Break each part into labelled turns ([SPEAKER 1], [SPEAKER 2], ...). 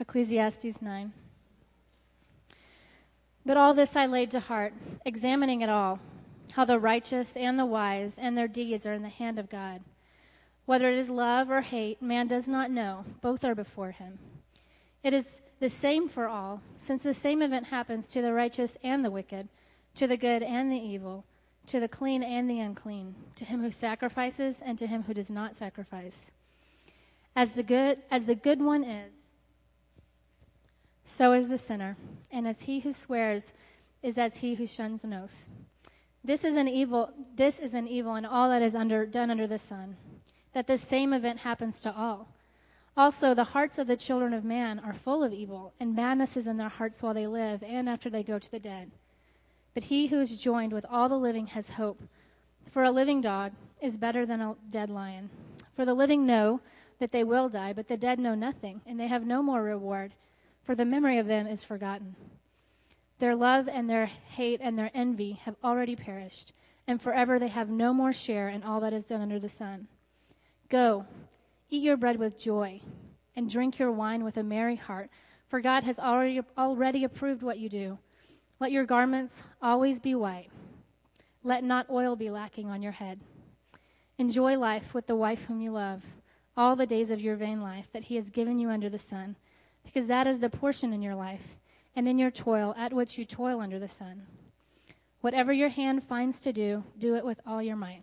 [SPEAKER 1] Ecclesiastes 9. But all this I laid to heart, examining it all, how the righteous and the wise and their deeds are in the hand of God. Whether it is love or hate, man does not know. Both are before him. It is the same for all, since the same event happens to the righteous and the wicked, to the good and the evil, to the clean and the unclean, to him who sacrifices and to him who does not sacrifice. As the good as the good one is, so is the sinner, and as he who swears is as he who shuns an oath. This is an evil this is an evil in all that is under, done under the sun, that this same event happens to all. Also the hearts of the children of man are full of evil, and madness is in their hearts while they live and after they go to the dead. But he who is joined with all the living has hope. For a living dog is better than a dead lion. For the living know that they will die, but the dead know nothing, and they have no more reward for the memory of them is forgotten. Their love and their hate and their envy have already perished, and forever they have no more share in all that is done under the sun. Go, eat your bread with joy, and drink your wine with a merry heart, for God has already, already approved what you do. Let your garments always be white. Let not oil be lacking on your head. Enjoy life with the wife whom you love, all the days of your vain life that he has given you under the sun because that is the portion in your life and in your toil at which you toil under the sun. Whatever your hand finds to do, do it with all your might.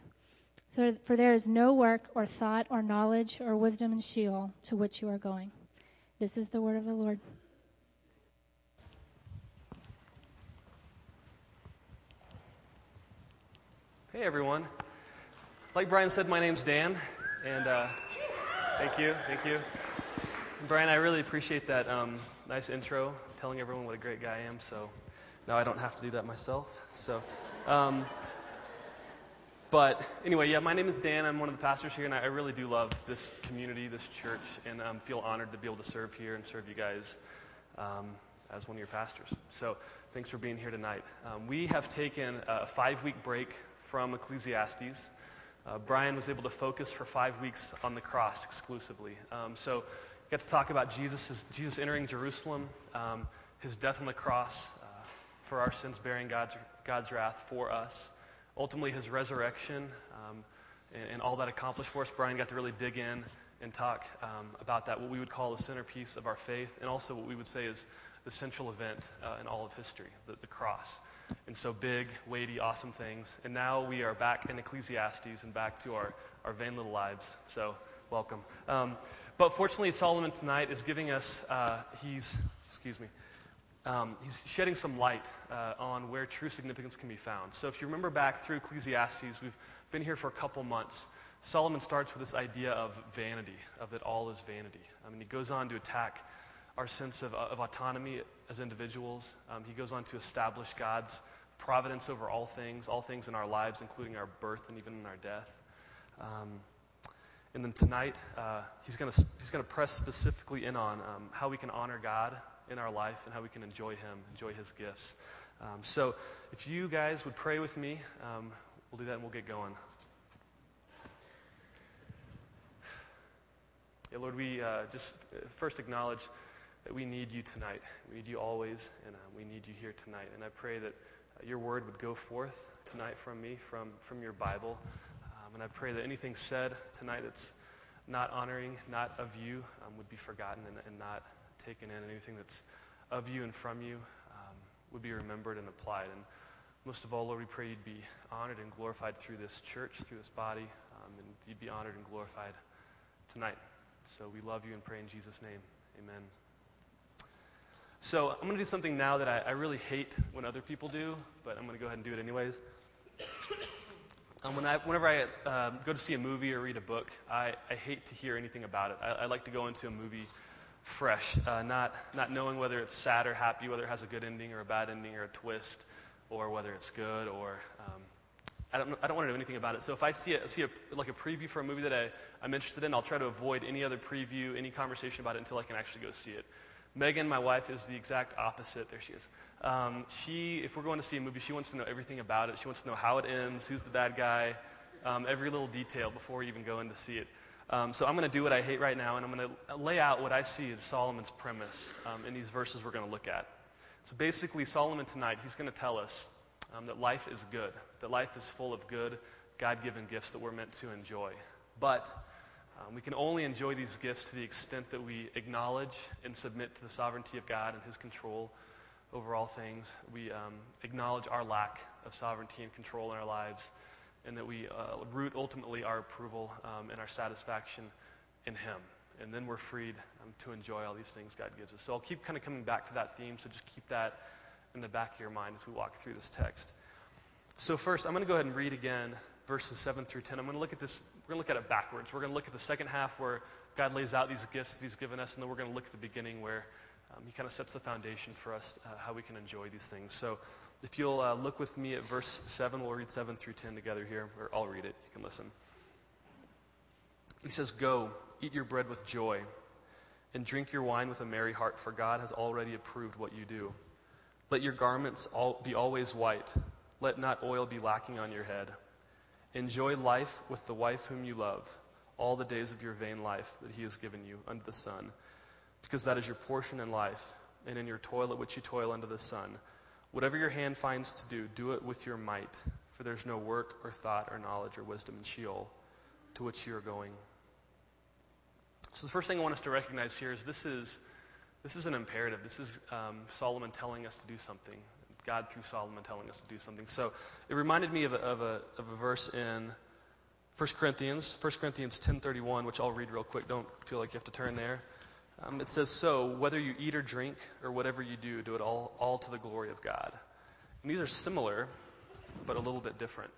[SPEAKER 1] For, for there is no work or thought or knowledge or wisdom in Sheol to which you are going. This is the word of the Lord.
[SPEAKER 2] Hey everyone. Like Brian said, my name's Dan, and uh, thank you, thank you. Brian, I really appreciate that um, nice intro, telling everyone what a great guy I am. So now I don't have to do that myself. So, um, but anyway, yeah, my name is Dan. I'm one of the pastors here, and I, really do love this community, this church, and um, feel honored to be able to serve here and serve you guys um, as one of your pastors. So thanks for being here tonight. Um, we have taken a five-week break from Ecclesiastes. Uh, Brian was able to focus for five weeks on the cross exclusively. Um, so get to talk about Jesus, Jesus entering Jerusalem, um, his death on the cross uh, for our sins, bearing God's, God's wrath for us. Ultimately, his resurrection um, and, and, all that accomplished for us. Brian got to really dig in and talk um, about that, what we would call the centerpiece of our faith, and also what we would say is the central event uh, in all of history, the, the cross. And so big, weighty, awesome things. And now we are back in Ecclesiastes and back to our, our vain little lives. So welcome. Um, but fortunately, Solomon tonight is giving us, uh, he's, excuse me, um, he's shedding some light uh, on where true significance can be found. So if you remember back through Ecclesiastes, we've been here for a couple months. Solomon starts with this idea of vanity, of that all is vanity. I mean, he goes on to attack our sense of, of autonomy as individuals. Um, he goes on to establish God's providence over all things, all things in our lives, including our birth and even in our death. Um, and then tonight, uh, he's going he's gonna press specifically in on um, how we can honor God in our life and how we can enjoy Him, enjoy His gifts. Um, so if you guys would pray with me, um, we'll do that and we'll get going. Yeah, Lord, we uh, just uh, first acknowledge that we need you tonight. We need you always, and uh, we need you here tonight. And I pray that uh, your word would go forth tonight from me, from, from your Bible. And I pray that anything said tonight that's not honoring, not of you, um, would be forgotten and, and, not taken in. Anything that's of you and from you um, would be remembered and applied. And most of all, Lord, we pray you'd be honored and glorified through this church, through this body, um, and you'd be honored and glorified tonight. So we love you and pray in Jesus' name. Amen. So I'm going to do something now that I, I really hate when other people do, but I'm going to go ahead and do it anyways. Um, when I, whenever I uh, go to see a movie or read a book, I, I hate to hear anything about it. I, I like to go into a movie fresh, uh, not, not knowing whether it's sad or happy, whether it has a good ending or a bad ending or a twist, or whether it's good or um, I don't, I don't want to know anything about it. So if I see, a, see a, like a preview for a movie that I, I'm interested in, I'll try to avoid any other preview, any conversation about it until I can actually go see it. Megan, my wife, is the exact opposite. There she is. Um, she, if we're going to see a movie, she wants to know everything about it. She wants to know how it ends, who's the bad guy, um, every little detail before we even go in to see it. Um, so I'm going to do what I hate right now, and I'm going to lay out what I see as Solomon's premise um, in these verses we're going to look at. So basically, Solomon tonight, he's going to tell us um, that life is good, that life is full of good, God given gifts that we're meant to enjoy. But um, we can only enjoy these gifts to the extent that we acknowledge and submit to the sovereignty of God and His control over all things. We um, acknowledge our lack of sovereignty and control in our lives, and that we uh, root ultimately our approval um, and our satisfaction in Him. And then we're freed um, to enjoy all these things God gives us. So I'll keep kind of coming back to that theme, so just keep that in the back of your mind as we walk through this text. So, first, I'm going to go ahead and read again verses 7 through 10. I'm going to look at this, we're going to look at it backwards. We're going to look at the second half where God lays out these gifts He's given us, and then we're going to look at the beginning where um, He kind of sets the foundation for us, uh, how we can enjoy these things. So, if you'll uh, look with me at verse 7, we'll read 7 through 10 together here, or I'll read it. You can listen. He says, Go, eat your bread with joy, and drink your wine with a merry heart, for God has already approved what you do. Let your garments all, be always white. Let not oil be lacking on your head. Enjoy life with the wife whom you love, all the days of your vain life that he has given you under the sun, because that is your portion in life, and in your toil at which you toil under the sun. Whatever your hand finds to do, do it with your might, for there's no work or thought or knowledge or wisdom in Sheol to which you are going. So the first thing I want us to recognize here is this is this is an imperative. This is um, Solomon telling us to do something. God through Solomon telling us to do something. So it reminded me of a, of a, of a verse in 1 Corinthians, 1 Corinthians 10:31, which I'll read real quick. Don't feel like you have to turn there. Um, it says, "So whether you eat or drink or whatever you do, do it all all to the glory of God." And these are similar, but a little bit different.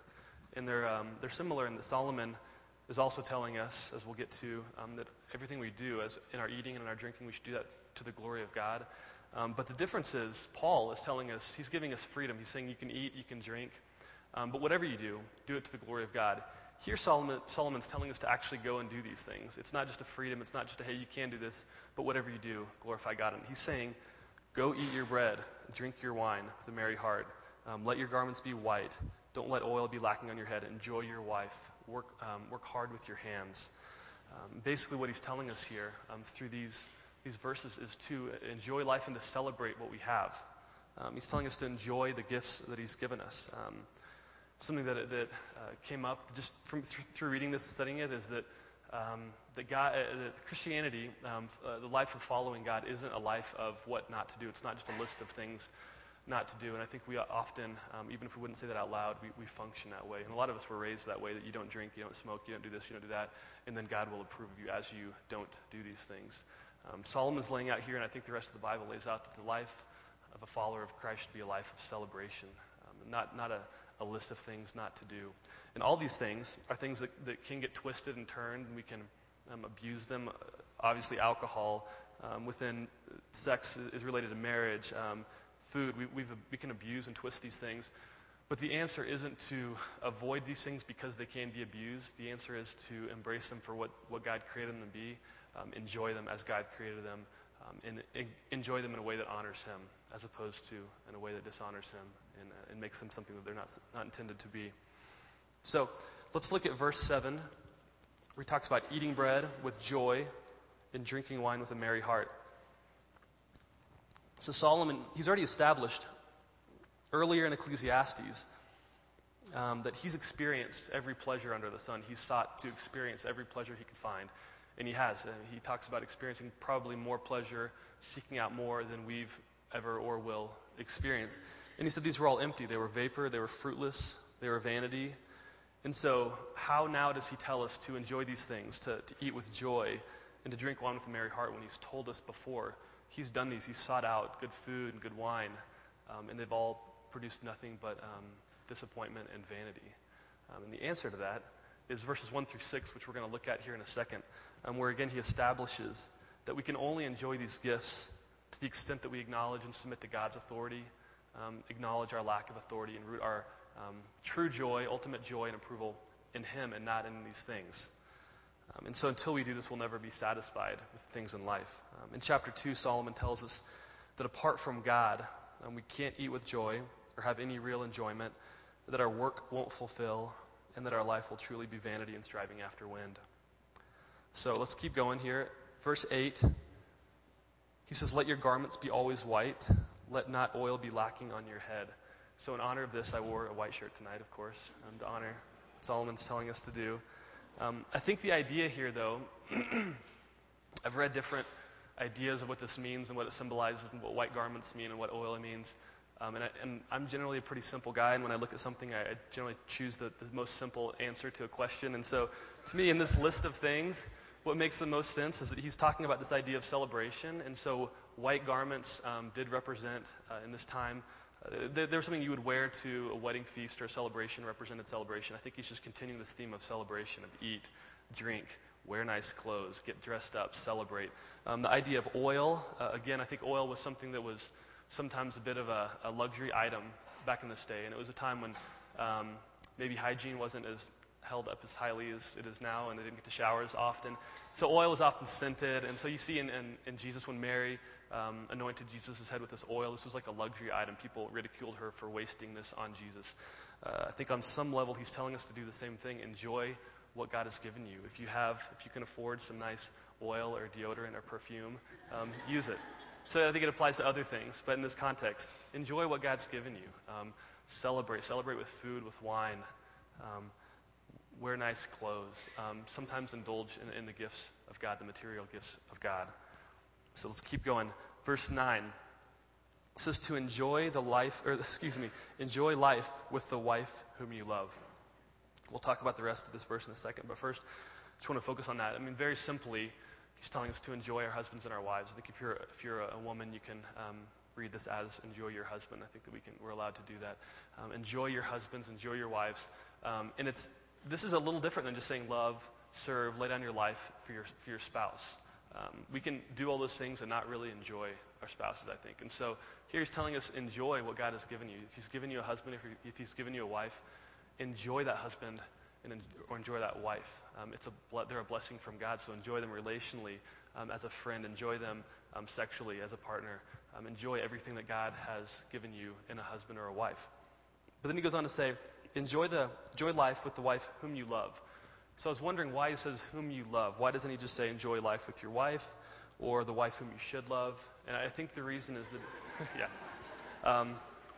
[SPEAKER 2] And they're um, they're similar in that Solomon is also telling us, as we'll get to, um, that everything we do, as in our eating and in our drinking, we should do that to the glory of God. Um, but the difference is, Paul is telling us, he's giving us freedom. He's saying you can eat, you can drink, um, but whatever you do, do it to the glory of God. Here, Solomon, Solomon's telling us to actually go and do these things. It's not just a freedom, it's not just a, hey, you can do this, but whatever you do, glorify God. And he's saying, go eat your bread, drink your wine with a merry heart. Um, let your garments be white. Don't let oil be lacking on your head. Enjoy your wife. Work, um, work hard with your hands. Um, basically, what he's telling us here um, through these, these verses is to enjoy life and to celebrate what we have. Um, he's telling us to enjoy the gifts that he's given us. Um, something that, that uh, came up just from, th- through reading this and studying it is that um, that, God, uh, that Christianity, um, uh, the life of following God, isn't a life of what not to do. It's not just a list of things not to do. And I think we often, um, even if we wouldn't say that out loud, we, we function that way. And a lot of us were raised that way that you don't drink, you don't smoke, you don't do this, you don't do that. And then God will approve of you as you don't do these things. Um, Solomon's laying out here, and I think the rest of the Bible lays out that the life of a follower of Christ should be a life of celebration, um, not, not a, a list of things not to do. And all these things are things that, that can get twisted and turned, and we can um, abuse them. Obviously, alcohol um, within sex is, related to marriage. Um, food. We, we can abuse and twist these things. But the answer isn't to avoid these things because they can be abused. The answer is to embrace them for what, what God created them to be, um, enjoy them as God created them, um, and, and, enjoy them in a way that honors Him as opposed to in a way that dishonors Him and, uh, and makes them something that they're not, not intended to be. So let's look at verse 7, where he talks about eating bread with joy and drinking wine with a merry heart. So Solomon, he's already established earlier in Ecclesiastes um, that he's experienced every pleasure under the sun. He's sought to experience every pleasure he could find. And he has. He talks about experiencing probably more pleasure, seeking out more than we've ever or will experience. And he said these were all empty. They were vapor, they were fruitless, they were vanity. And so, how now does he tell us to enjoy these things, to, to eat with joy, and to drink wine with a merry heart when he's told us before he's done these. He's sought out good food and good wine, um, and they've all produced nothing but um, disappointment and vanity. Um, and the answer to that is verses 1 through 6, which we're going to look at here in a second, um, where again he establishes that we can only enjoy these gifts to the extent that we acknowledge and submit to God's authority, um, acknowledge our lack of authority, and root our um, true joy, ultimate joy, and approval in Him and not in these things. Um, and so until we do this, we'll never be satisfied with things in life. Um, in chapter 2, Solomon tells us that apart from God, um, we can't eat with joy or have any real enjoyment, that our work won't fulfill, and that our life will truly be vanity and striving after wind. So let's keep going here. Verse 8, he says, Let your garments be always white, let not oil be lacking on your head. So, in honor of this, I wore a white shirt tonight, of course, um, to honor what Solomon's telling us to do. Um, I think the idea here, though, I've read different ideas of what this means and what it symbolizes and what white garments mean and what oil means. Um, and, I, am generally a pretty simple guy, and when I look at something, I, I generally choose the, the, most simple answer to a question. And so, to me, in this list of things, what makes the most sense is that he's talking about this idea of celebration. And so, white garments um, did represent, uh, in this time, uh, was something you would wear to a wedding feast or a celebration, represented celebration. I think he's just continuing this theme of celebration, of eat, drink, wear nice clothes, get dressed up, celebrate. Um, the idea of oil, uh, again, I think oil was something that was sometimes a bit of a, a, luxury item back in this day. And it was a time when um, maybe hygiene wasn't as held up as highly as it is now, and they didn't get to showers often. So oil was often scented. And so you see in, in, in Jesus, when Mary um, anointed Jesus' head with this oil, this was like a luxury item. People ridiculed her for wasting this on Jesus. Uh, I think on some level, he's telling us to do the same thing. Enjoy what God has given you. If you have, if you can afford some nice oil or deodorant or perfume, um, use it. So I think it applies to other things, but in this context, enjoy what God's given you. Um, celebrate. Celebrate with food, with wine. Um, wear nice clothes. Um, sometimes indulge in, in, the gifts of God, the material gifts of God. So let's keep going. Verse 9 says to enjoy the life, or excuse me, enjoy life with the wife whom you love. We'll talk about the rest of this verse in a second, but first, I just want to focus on that. I mean, very simply, he's telling us to enjoy our husbands and our wives. I think if you're if you're a woman, you can um, read this as enjoy your husband. I think that we can we're allowed to do that. Um, enjoy your husbands, enjoy your wives, um, and it's this is a little different than just saying love, serve, lay down your life for your for your spouse. Um, we can do all those things and not really enjoy our spouses, I think. And so here he's telling us enjoy what God has given you. If he's given you a husband, if, if he's given you a wife, enjoy that husband and or enjoy that wife. Um, it's a they're a blessing from God, so enjoy them relationally um, as a friend. Enjoy them um, sexually as a partner. Um, enjoy everything that God has given you in a husband or a wife. But then he goes on to say, enjoy the enjoy life with the wife whom you love. So I was wondering why he says whom you love. Why doesn't he just say enjoy life with your wife or the wife whom you should love? And I think the reason is that, yeah, um,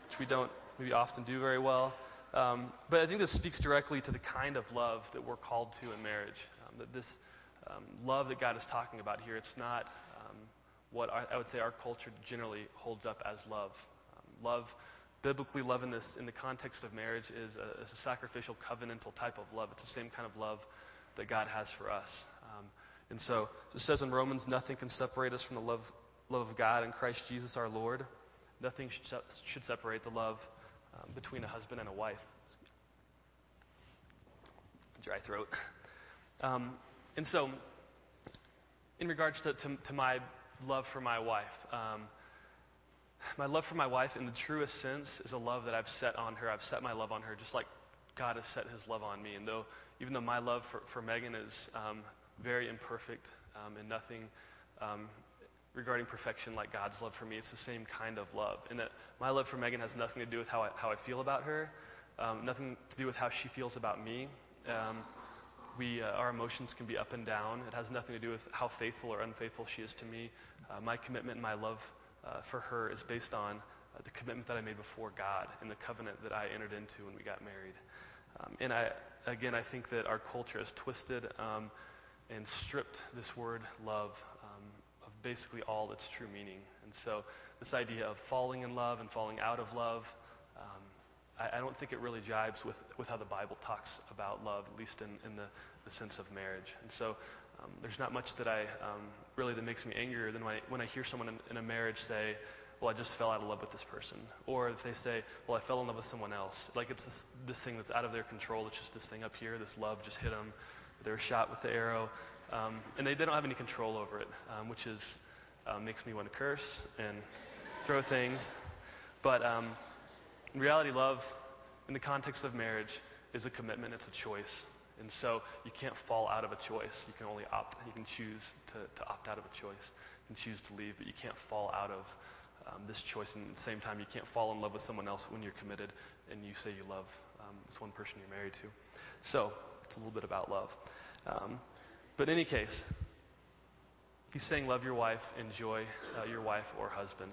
[SPEAKER 2] which we don't maybe often do very well. Um, but I think this speaks directly to the kind of love that we're called to in marriage. Um, that this um, love that God is talking about here, it's not um, what I, I, would say our culture generally holds up as love. Um, love, biblically, love in this in the context of marriage is a, is a, sacrificial, covenantal type of love. It's the same kind of love that God has for us. And so it says in Romans, nothing can separate us from the love love of God in Christ Jesus our Lord. Nothing should, should separate the love between a husband and a wife. Dry throat. Um, and so, in regards to, to, to, my love for my wife, um, my love for my wife, in the truest sense, is a love that I've set on her. I've set my love on her, just like God has set His love on me. And though, even though my love for, for Megan is um, very imperfect um, and nothing um, regarding perfection like God's love for me. It's the same kind of love. And that my love for Megan has nothing to do with how I, how I feel about her, um, nothing to do with how she feels about me. Um, we, uh, our emotions can be up and down. It has nothing to do with how faithful or unfaithful she is to me. Uh, my commitment and my love uh, for her is based on uh, the commitment that I made before God and the covenant that I entered into when we got married. Um, and I, again, I think that our culture has twisted um, and stripped this word love basically all its true meaning. And so, this idea of falling in love and falling out of love, um, I, I, don't think it really jives with, with how the Bible talks about love, at least in, in the, the sense of marriage. And so, um, there's not much that I um, really that makes me angrier than when I, when I hear someone in, in a marriage say, well, I just fell out of love with this person. Or if they say, well, I fell in love with someone else. Like it's this, this thing that's out of their control. It's just this thing up here. This love just hit them. They were shot with the arrow. Um, and they, they, don't have any control over it, um, which is uh, makes me want to curse and throw things. But um, in reality, love, in the context of marriage, is a commitment. It's a choice. And so you can't fall out of a choice. You can only opt. You can choose to, to opt out of a choice and choose to leave, but you can't fall out of um, this choice. And at the same time, you can't fall in love with someone else when you're committed and you say you love um, this one person you're married to. So it's a little bit about love. Um, But in any case, he's saying, love your wife, enjoy uh, your wife or husband.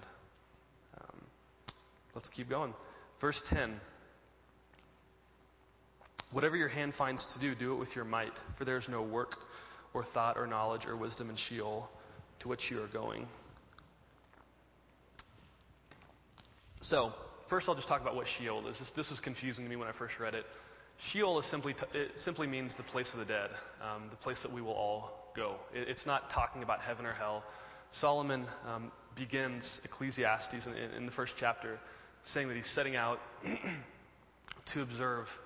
[SPEAKER 2] Um, let's keep going. Verse 10 Whatever your hand finds to do, do it with your might, for there is no work or thought or knowledge or wisdom in Sheol to which you are going. So, first I'll just talk about what Sheol is. This, this was confusing to me when I first read it. Sheol is simply it simply means the place of the dead, um, the place that we will all go. It, it's not talking about heaven or hell. Solomon um, begins Ecclesiastes in, in, in the first chapter saying that he's setting out to observe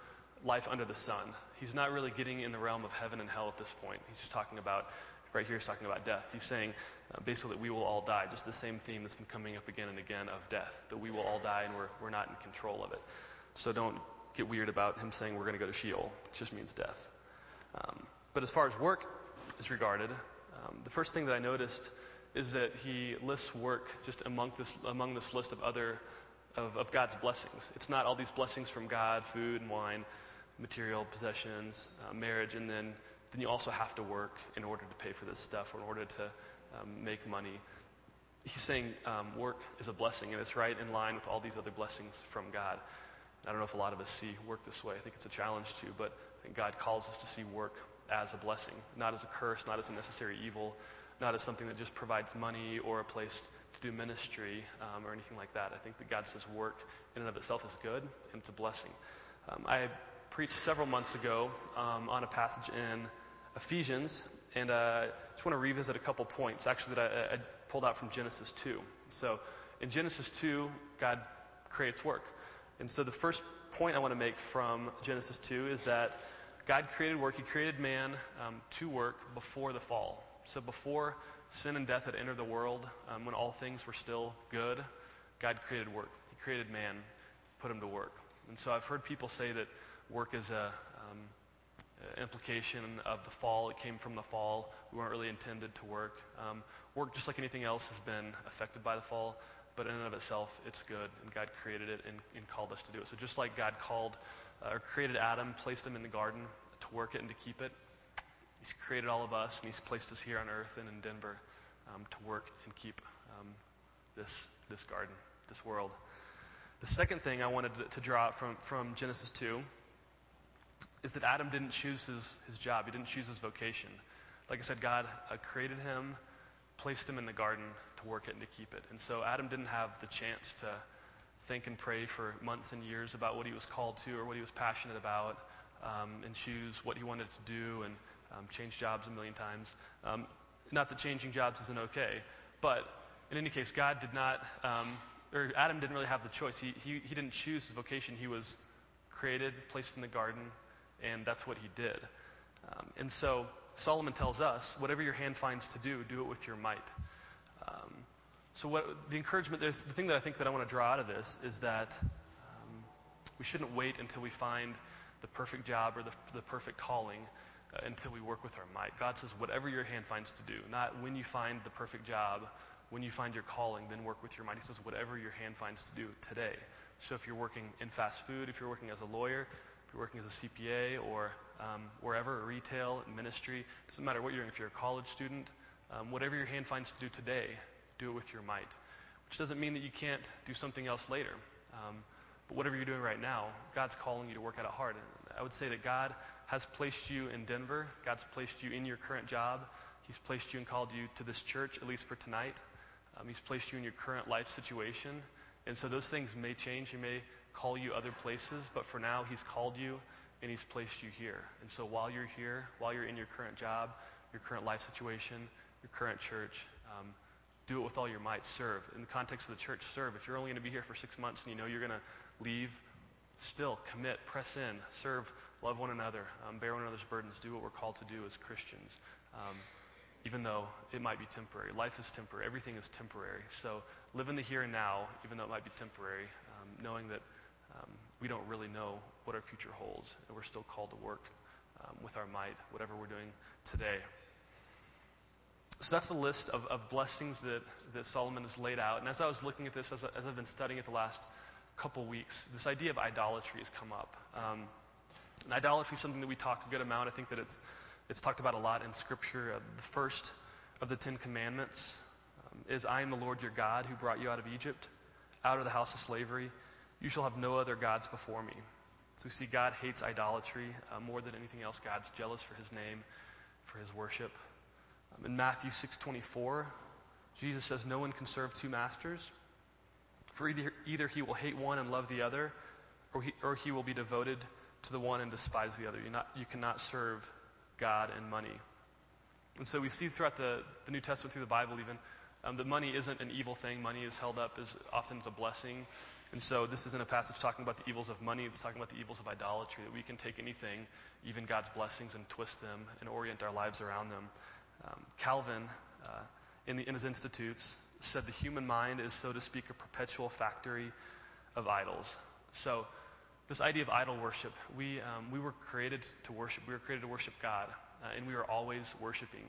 [SPEAKER 2] life under the sun. He's not really getting in the realm of heaven and hell at this point. He's just talking about, right here, he's talking about death. He's saying uh, basically that we will all die, just the same theme that's been coming up again and again of death, that we will all die and we're, we're not in control of it. So don't get weird about him saying we're going to go to Sheol. It just means death. Um, but as far as work is regarded, um, the first thing that I noticed is that he lists work just among this, among this list of other of, of God's blessings. It's not all these blessings from God, food and wine material possessions, uh, marriage, and then, then you also have to work in order to pay for this stuff or in order to um, make money. He's saying um, work is a blessing, and it's right in line with all these other blessings from God. I don't know if a lot of us see work this way. I think it's a challenge too, but I think God calls us to see work as a blessing, not as a curse, not as a necessary evil, not as something that just provides money or a place to do ministry um, or anything like that. I think that God says work in and of itself is good and it's a blessing. Um, I preached several months ago um, on a passage in Ephesians, and uh, I just want to revisit a couple points, actually, that I, I pulled out from Genesis 2. So, in Genesis 2, God creates work. And so, the first point I want to make from Genesis 2 is that God created work. He created man um, to work before the fall. So, before sin and death had entered the world, um, when all things were still good, God created work. He created man, put him to work. And so, I've heard people say that work is a um, implication of the fall. It came from the fall. We weren't really intended to work. Um, work, just like anything else, has been affected by the fall, but in and of itself, it's good, and God created it and, and called us to do it. So just like God called uh, or created Adam, placed him in the garden to work it and to keep it, He's created all of us, and He's placed us here on earth and in Denver um, to work and keep um, this this garden, this world. The second thing I wanted to, to draw out from, from Genesis 2 is that Adam didn't choose his, his job, he didn't choose his vocation. Like I said, God uh, created him, placed him in the garden to work it and to keep it. And so Adam didn't have the chance to think and pray for months and years about what he was called to or what he was passionate about um, and choose what he wanted to do and um, change jobs a million times. Um, not that changing jobs isn't okay, but in any case, God did not, um, or Adam didn't really have the choice. He, he, he didn't choose his vocation. He was created, placed in the garden, and that's what he did. Um, and so Solomon tells us, whatever your hand finds to do, do it with your might. Um, so what the encouragement the thing that I think that I want to draw out of this is that um, we shouldn't wait until we find the perfect job or the, the perfect calling uh, until we work with our might. God says, whatever your hand finds to do, not when you find the perfect job, when you find your calling, then work with your might. He says, whatever your hand finds to do today. So if you're working in fast food, if you're working as a lawyer, if you're working as a CPA or um, wherever, retail, ministry, doesn't matter what you're doing. If you're a college student, um, whatever your hand finds to do today, do it with your might. Which doesn't mean that you can't do something else later. Um, but whatever you're doing right now, God's calling you to work at it hard. And I would say that God has placed you in Denver. God's placed you in your current job. He's placed you and called you to this church, at least for tonight. Um, he's placed you in your current life situation. And so those things may change. He may call you other places, but for now, He's called you and He's placed you here. And so while you're here, while you're in your current job, your current life situation, your current church, um, do it with all your might. Serve. In the context of the church, serve. If you're only going to be here for six months and you know you're going to leave, still commit, press in, serve, love one another, um, bear one another's burdens, do what we're called to do as Christians. Um, even though it might be temporary. Life is temporary. Everything is temporary. So live in the here and now, even though it might be temporary, um, knowing that um, we don't really know what our future holds, and we're still called to work um, with our might, whatever we're doing today. So that's the list of, of blessings that, that Solomon has laid out. And as I was looking at this, as, as I've been studying it the last couple weeks, this idea of idolatry has come up. Um, and idolatry is something that we talk a good amount. I think that it's It's talked about a lot in Scripture. Uh, the first of the Ten Commandments um, is I am the Lord your God who brought you out of Egypt, out of the house of slavery. You shall have no other gods before me. So we see God hates idolatry uh, more than anything else. God's jealous for his name, for his worship. Um, in Matthew 6:24, Jesus says, "No one can serve two masters, for either, either he will hate one and love the other, or he, or he will be devoted to the one and despise the other. You, not, you cannot serve God and money." And so we see throughout the, the New Testament, through the Bible even, um, that money isn't an evil thing. Money is held up as often as a blessing. And so this isn't a passage talking about the evils of money, it's talking about the evils of idolatry, that we can take anything, even God's blessings, and twist them and orient our lives around them. Um, Calvin, uh, in, the, in his Institutes, said the human mind is, so to speak, a perpetual factory of idols. So this idea of idol worship, we, um, we were created to worship. We were created to worship God, uh, and we are always worshiping.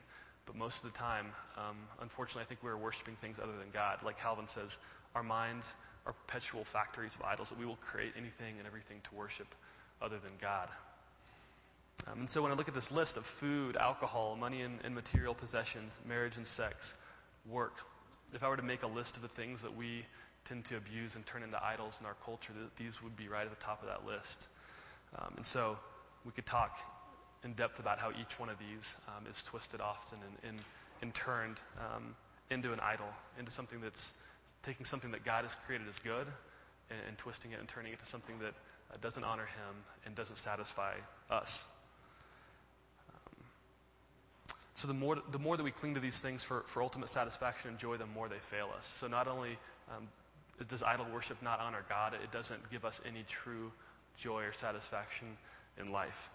[SPEAKER 2] But most of the time, um, unfortunately, I think we are worshiping things other than God. Like Calvin says, our minds are perpetual factories of idols, that we will create anything and everything to worship other than God. Um, and so when I look at this list of food, alcohol, money and, and material possessions, marriage and sex, work, if I were to make a list of the things that we tend to abuse and turn into idols in our culture, these would be right at the top of that list. Um, and so we could talk in depth about how each one of these um, is twisted often and, and, and turned um, into an idol, into something that's taking something that God has created as good and, and twisting it and turning it to something that uh, doesn't honor Him and doesn't satisfy us. Um, so the more, the more that we cling to these things for, for ultimate satisfaction and joy, the more they fail us. So not only um, does idol worship not honor God, it doesn't give us any true joy or satisfaction in life.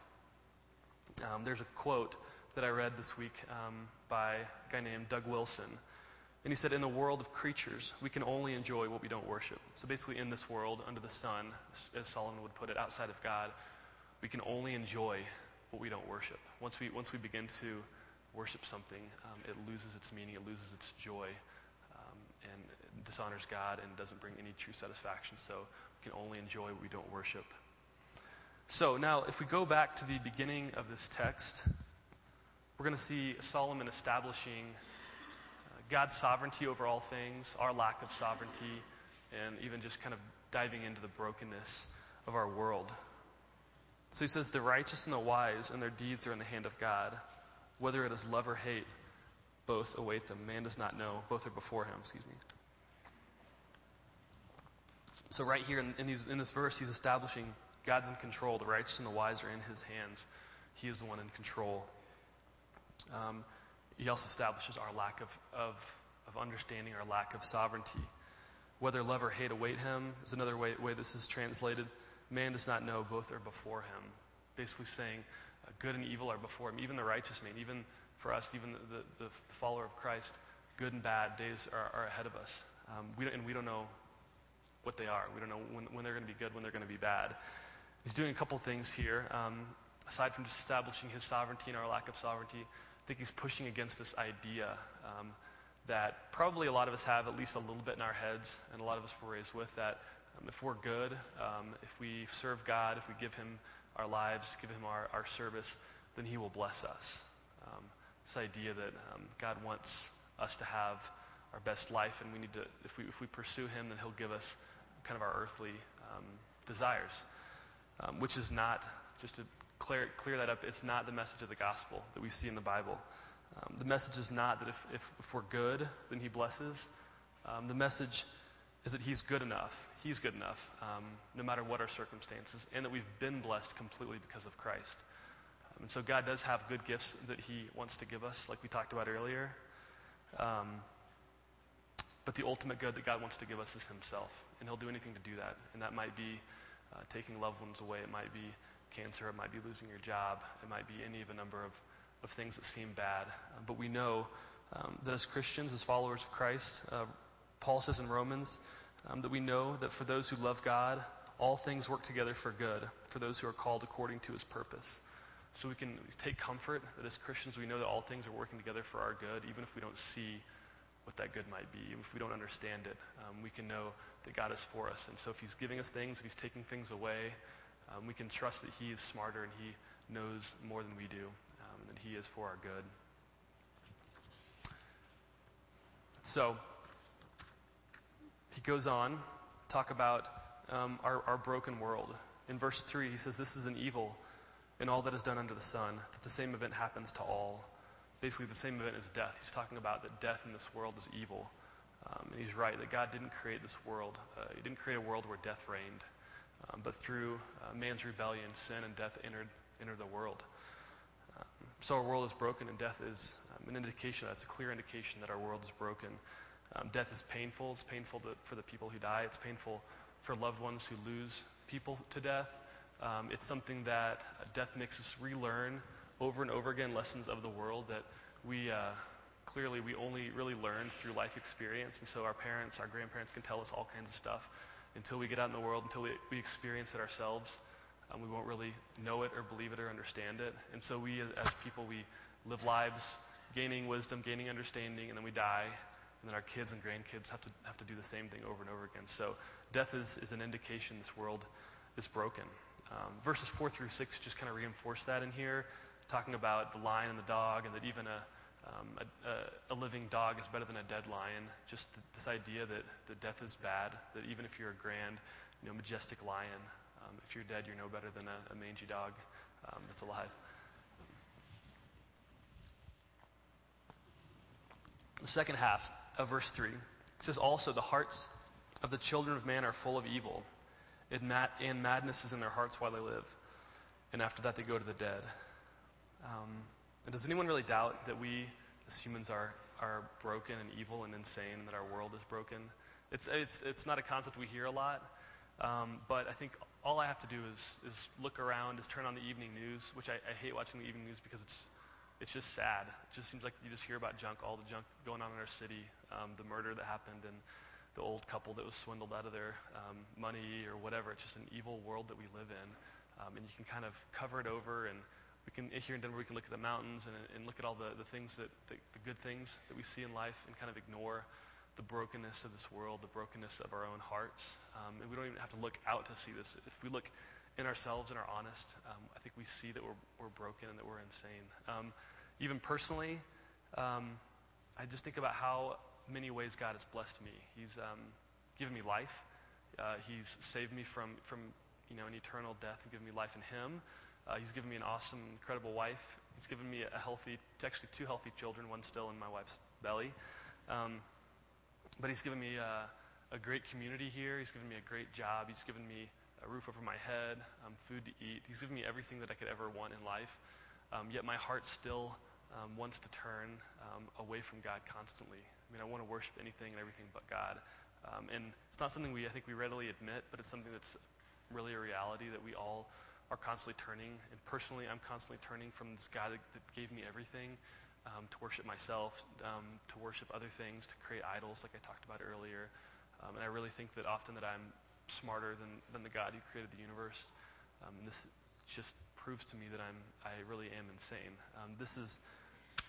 [SPEAKER 2] Um, there's a quote that I read this week um, by a guy named Doug Wilson. And he said, In the world of creatures, we can only enjoy what we don't worship. So basically, in this world, under the sun, as Solomon would put it, outside of God, we can only enjoy what we don't worship. Once we, once we begin to worship something, um, it loses its meaning, it loses its joy, um, and dishonors God and doesn't bring any true satisfaction. So we can only enjoy what we don't worship. So now, if we go back to the beginning of this text, we're going to see Solomon establishing uh, God's sovereignty over all things, our lack of sovereignty, and even just kind of diving into the brokenness of our world. So he says, The righteous and the wise and their deeds are in the hand of God. Whether it is love or hate, both await them. Man does not know. Both are before him, excuse me. So, right here in, in, these, in this verse, he's establishing God's in control. The righteous and the wise are in his hands. He is the one in control. Um, he also establishes our lack of, of, of, understanding, our lack of sovereignty. Whether love or hate await him is another way, way this is translated. Man does not know, both are before him. Basically saying good and evil are before him. Even the righteous man, even for us, even the, the, the follower of Christ, good and bad days are, are ahead of us. Um, we and we don't know what they are. We don't know when, when they're going to be good, when they're going to be bad. He's doing a couple things here. Um, aside from just establishing his sovereignty and our lack of sovereignty, I think he's pushing against this idea um, that probably a lot of us have at least a little bit in our heads, and a lot of us were raised with that. Um, if we're good, um, if we serve God, if we give him our lives, give him our, our service, then he will bless us. Um, this idea that um, God wants us to have our best life, and we need to, if we, if we pursue him, then he'll give us kind of our earthly um, desires um, which is not, just to clear, clear that up, it's not the message of the gospel that we see in the Bible. Um, the message is not that if, if, if we're good, then he blesses. Um, the message is that he's good enough. He's good enough, um, no matter what our circumstances, and that we've been blessed completely because of Christ. Um, and so God does have good gifts that he wants to give us, like we talked about earlier. Um, but the ultimate good that God wants to give us is himself, and he'll do anything to do that. And that might be uh, taking loved ones away. It might be cancer. It might be losing your job. It might be any of a number of, of things that seem bad. Uh, but we know um, that as Christians, as followers of Christ, uh, Paul says in Romans um, that we know that for those who love God, all things work together for good, for those who are called according to his purpose. So we can take comfort that as Christians, we know that all things are working together for our good, even if we don't see what that good might be. If we don't understand it, um, we can know that God is for us. And so if He's giving us things, if He's taking things away, um, we can trust that He is smarter and He knows more than we do. Um, that He is for our good. So, he goes on to talk about um, our, our broken world. In verse 3, he says, This is an evil in all that is done under the sun, that the same event happens to all. Basically, the same event is death. He's talking about that death in this world is evil. Um, and he's right, that God didn't create this world. Uh, he didn't create a world where death reigned. Um, but through uh, man's rebellion, sin and death entered, entered the world. Um, so our world is broken, and death is um, an indication, that's a clear indication that our world is broken. Um, death is painful. It's painful to, for the people who die. It's painful for loved ones who lose people to death. Um, it's something that death makes us relearn over and over again lessons of the world that we uh, clearly we only really learn through life experience. And so our parents, our grandparents can tell us all kinds of stuff until we get out in the world, until we, we experience it ourselves. Um, we won't really know it or believe it or understand it. And so we, as people, we live lives gaining wisdom, gaining understanding, and then we die. And then our kids and grandkids have to have to do the same thing over and over again. So death is, is an indication this world is broken. Um, verses 4 through 6 just kind of reinforce that in here, talking about the lion and the dog, and that even a, um, a, a, living dog is better than a dead lion. Just th- this idea that, that death is bad, that even if you're a grand, you know, majestic lion, um, if you're dead, you're no better than a, a mangy dog um, that's alive. The second half of verse 3 says, Also, the hearts of the children of man are full of evil and, mad- and madness is in their hearts while they live. And after that, they go to the dead. Um, and does anyone really doubt that we, as humans, are, are broken and evil and insane, and that our world is broken? It's, it's, it's not a concept we hear a lot, um, but I think all I have to do is, is look around, is turn on the evening news, which I, I hate watching the evening news because it's, it's just sad. It just seems like you just hear about junk, all the junk going on in our city, um, the murder that happened, and the old couple that was swindled out of their um, money or whatever. It's just an evil world that we live in. Um, and you can kind of cover it over. And we can, here in Denver, we can look at the mountains and, and look at all the, the things that, the, the good things that we see in life and kind of ignore the brokenness of this world, the brokenness of our own hearts. Um, and we don't even have to look out to see this. If we look in ourselves and are honest, um, I think we see that we're, we're broken and that we're insane. Um, even personally, um, I just think about how many ways God has blessed me. He's um, given me life. Uh, he's saved me from, from you know, an eternal death and given me life in Him. Uh, he's given me an awesome, incredible wife. He's given me a healthy, actually two healthy children, one still in my wife's belly. Um, but He's given me uh, a great community here. He's given me a great job. He's given me a roof over my head, um, food to eat. He's given me everything that I could ever want in life. Um, yet my heart still um, wants to turn um, away from God constantly. I mean, I want to worship anything and everything but God. Um, and it's not something we, I think we readily admit, but it's something that's really a reality that we all are constantly turning. And personally, I'm constantly turning from this God that, that gave me everything um, to worship myself, to worship other things, to create idols, like I talked about earlier. And I really think that often that I'm smarter than, than the God who created the universe. Um, this just proves to me that I'm I really am insane. Um, this is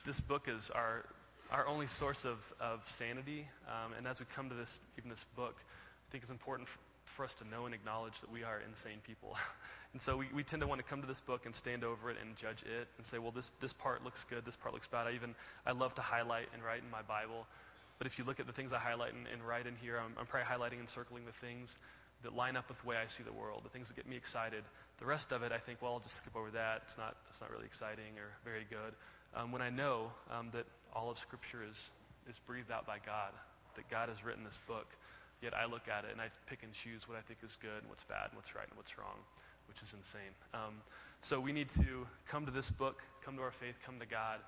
[SPEAKER 2] this book is our our only source of, of sanity. Um, and as we come to this, even this book, I think it's important for, for us to know and acknowledge that we are insane people. and so we, we tend to want to come to this book and stand over it and judge it and say, well, this, this part looks good, this part looks bad. I even, I love to highlight and write in my Bible. But if you look at the things I highlight and, and write in here, I'm, I'm probably highlighting and circling the things that line up with the way I see the world, the things that get me excited. The rest of it, I think, well, I'll just skip over that. It's not, it's not really exciting or very good. Um, when I know um, that all of Scripture is, is breathed out by God, that God has written this book. Yet I look at it and I pick and choose what I think is good and what's bad and what's right and what's wrong, which is insane. Um, so we need to come to this book, come to our faith, come to God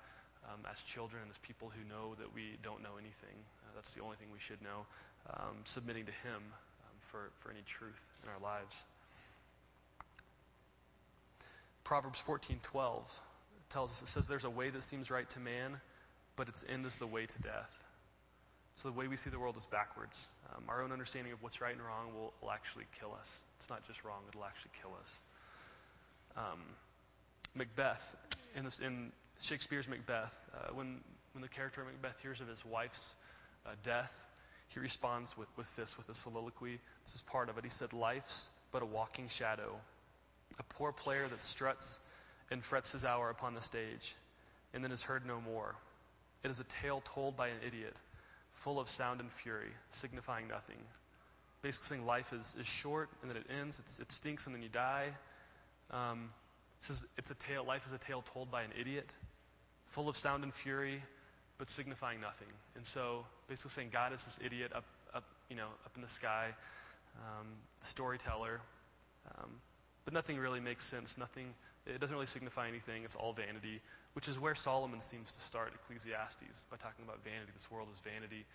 [SPEAKER 2] um, as children, as people who know that we don't know anything. Uh, that's the only thing we should know. Um, submitting to Him for, for any truth in our lives. Proverbs 14:12 tells us it says there's a way that seems right to man, but its end is the way to death. So the way we see the world is backwards. Um, our own understanding of what's right and wrong will, will actually kill us. It's not just wrong, it'll actually kill us. Um, Macbeth, in, this, in Shakespeare's Macbeth, uh, when, when the character Macbeth hears of his wife's uh, death, he responds with, with this, with a soliloquy. This is part of it. He said, Life's but a walking shadow, a poor player that struts and frets his hour upon the stage. and then is heard no more. It is a tale told by an idiot, full of sound and fury, signifying nothing. Basically, saying life is, is short and then it ends, it's, it stinks and then you die. Um, says it's a tale, life is a tale told by an idiot, full of sound and fury, but signifying nothing. And so, basically saying God is this idiot up, up, you know, up in the sky, um, storyteller, um, but nothing really makes sense. Nothing. It doesn't really signify anything. It's all vanity, which is where Solomon seems to start Ecclesiastes by talking about vanity. This world is vanity.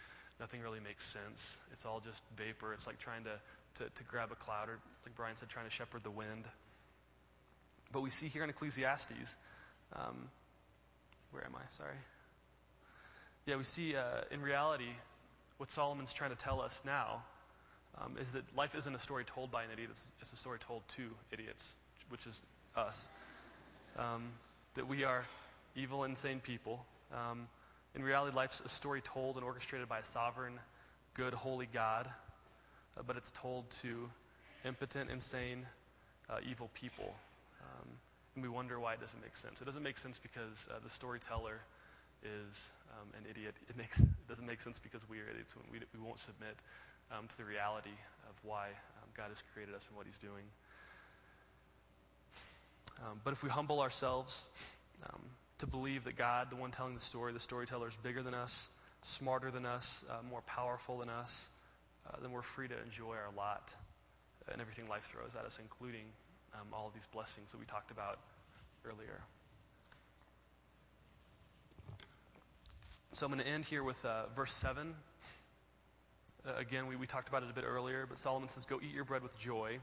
[SPEAKER 2] Nothing really makes sense. It's all just vapor. It's like trying to, to, to grab a cloud, or like Brian said, trying to shepherd the wind. But we see here in Ecclesiastes, um, where am I? Sorry. Yeah, we see uh, in reality what Solomon's trying to tell us now um, is that life isn't a story told by an idiot, it's, it's a story told to idiots, which is us. Um, that we are evil, insane people. Um, in reality, life's a story told and orchestrated by a sovereign, good, holy God, uh, but it's told to impotent, insane, uh, evil people. Um, and we wonder why it doesn't make sense. It doesn't make sense because uh, the storyteller is um, an idiot. It, makes, it doesn't make sense because we are idiots. We, we won't submit um, to the reality of why um, God has created us and what He's doing. Um, but if we humble ourselves um, to believe that God, the one telling the story, the storyteller, is bigger than us, smarter than us, uh, more powerful than us, uh, then we're free to enjoy our lot and everything life throws at us, including all of these blessings that we talked about earlier. So I'm going to end here with uh, verse 7. Uh, again, we, we talked about it a bit earlier, but Solomon says, Go eat your bread with joy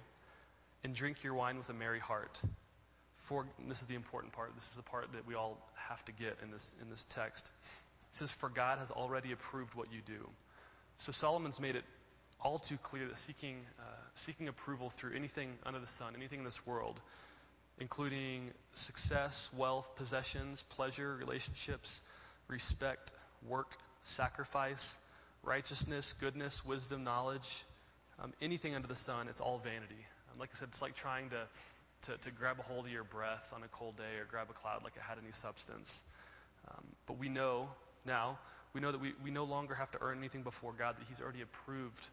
[SPEAKER 2] and drink your wine with a merry heart. For, this is the important part. This is the part that we all have to get in this, in this text. It says, For God has already approved what you do. So Solomon's made it all too clear that seeking, uh, seeking approval through anything under the sun, anything in this world, including success, wealth, possessions, pleasure, relationships, respect, work, sacrifice, righteousness, goodness, wisdom, knowledge, um, anything under the sun, it's all vanity. Um, like I said, it's like trying to, to, to, grab a hold of your breath on a cold day or grab a cloud like it had any substance. Um, but we know now, we know that we, we no longer have to earn anything before God, that He's already approved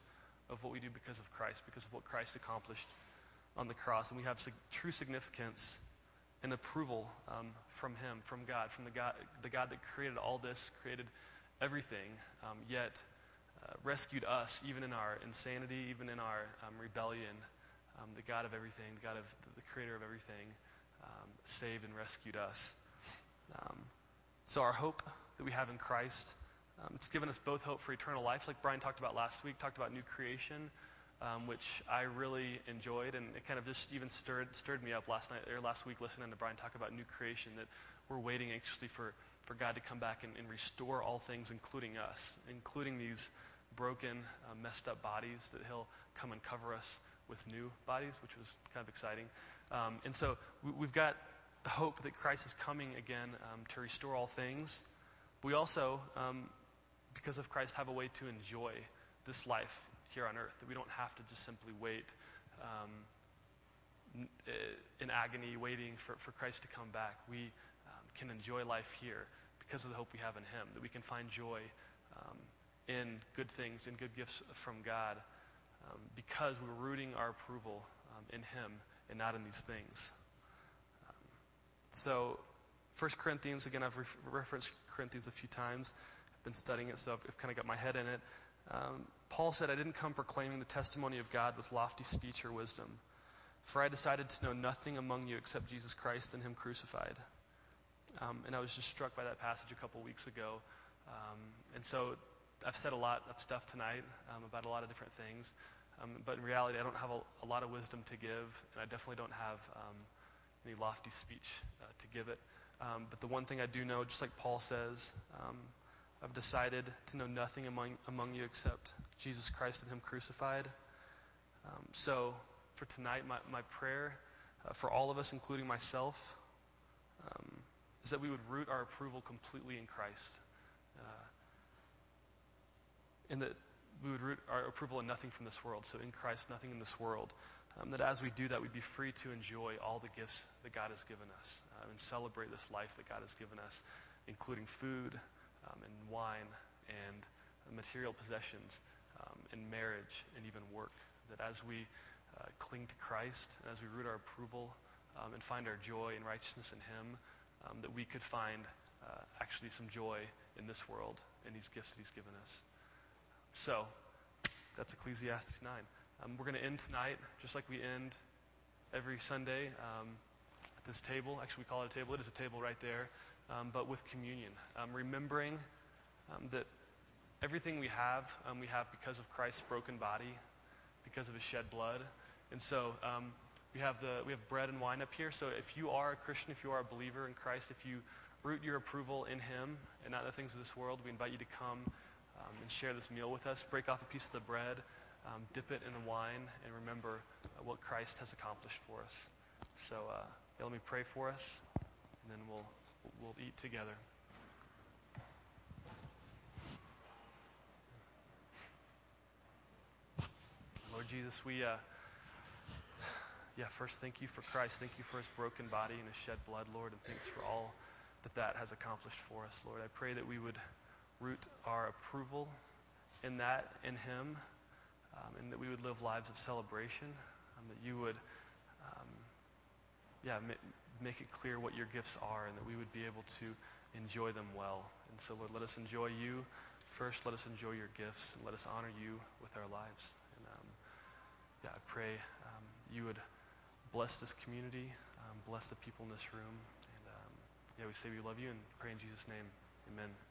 [SPEAKER 2] of what we do because of Christ, because of what Christ accomplished on the cross. And we have sig- true significance and approval um, from Him, from God, from the God, the God that created all this, created everything, um, yet uh, rescued us, even in our insanity, even in our um, rebellion. Um, the God of everything, the God of the creator of everything, um, saved and rescued us. Um, so our hope that we have in Christ, it's given us both hope for eternal life, like Brian talked about last week, talked about new creation, um, which I really enjoyed, and it kind of just even stirred stirred me up last night or last week listening to Brian talk about new creation. That we're waiting anxiously for, for God to come back and, and restore all things, including us, including these broken, uh, messed up bodies, that He'll come and cover us with new bodies, which was kind of exciting. Um, and so we, have got hope that Christ is coming again um, to restore all things. We also, um, because of Christ, have a way to enjoy this life here on earth, that we don't have to just simply wait um, in agony, waiting for, for Christ to come back. We um, can enjoy life here because of the hope we have in Him, that we can find joy um, in good things, in good gifts from God, um, because we're rooting our approval um, in Him and not in these things. Um, so, 1 Corinthians, again, I've re- referenced Corinthians a few times. I've been studying it, so I've, I've kind of got my head in it. Um, Paul said, I didn't come proclaiming the testimony of God with lofty speech or wisdom, for I decided to know nothing among you except Jesus Christ and Him crucified. Um, and I was just struck by that passage a couple weeks ago. Um, and so I've said a lot of stuff tonight um, about a lot of different things, um, but in reality, I don't have a, a, lot of wisdom to give, and I definitely don't have um, any lofty speech uh, to give it. But the one thing I do know, just like Paul says, I've decided to know nothing among, among you except Jesus Christ and Him crucified. Um, so for tonight, my, my prayer uh, for all of us, including myself, is that we would root our approval completely in Christ. Uh, and that we would root our approval in nothing from this world. So in Christ, nothing in this world. Um, that as we do that, we'd be free to enjoy all the gifts that God has given us uh, and celebrate this life that God has given us. including food um, and wine and material possessions um, and marriage and even work. That as we uh, cling to Christ, and as we root our approval um, and find our joy and righteousness in Him, um, that we could find uh, actually some joy in this world in these gifts that He's given us. So, that's Ecclesiastes 9. Um, we're going to end tonight just like we end every Sunday um, at this table. Actually, we call it a table. It is a table right there, um, but with communion. Um, remembering um, that everything we have, um, we have because of Christ's broken body, because of his shed blood. And so we have the we have bread and wine up here. So if you are a Christian, if you are a believer in Christ, if you root your approval in Him and not the things of this world, we invite you to come and share this meal with us. Break off a piece of the bread, um, dip it in the wine, and remember uh, what Christ has accomplished for us. So uh, yeah, let me pray for us, and then we'll we'll eat together. Lord Jesus, we. Uh, yeah, first, thank you for Christ. Thank you for his broken body and his shed blood, Lord, and thanks for all that that has accomplished for us, Lord. I pray that we would root our approval in that, in him, um, and that we would live lives of celebration, um, that you would, um, yeah, make it clear what your gifts are, and that we would be able to enjoy them well. And so, Lord, let us enjoy you first. Let us enjoy your gifts, and let us honor you with our lives. And um, yeah, I pray um, you would bless this community, um, bless the people in this room. And um, yeah, we say we love you and pray in Jesus' name. Amen.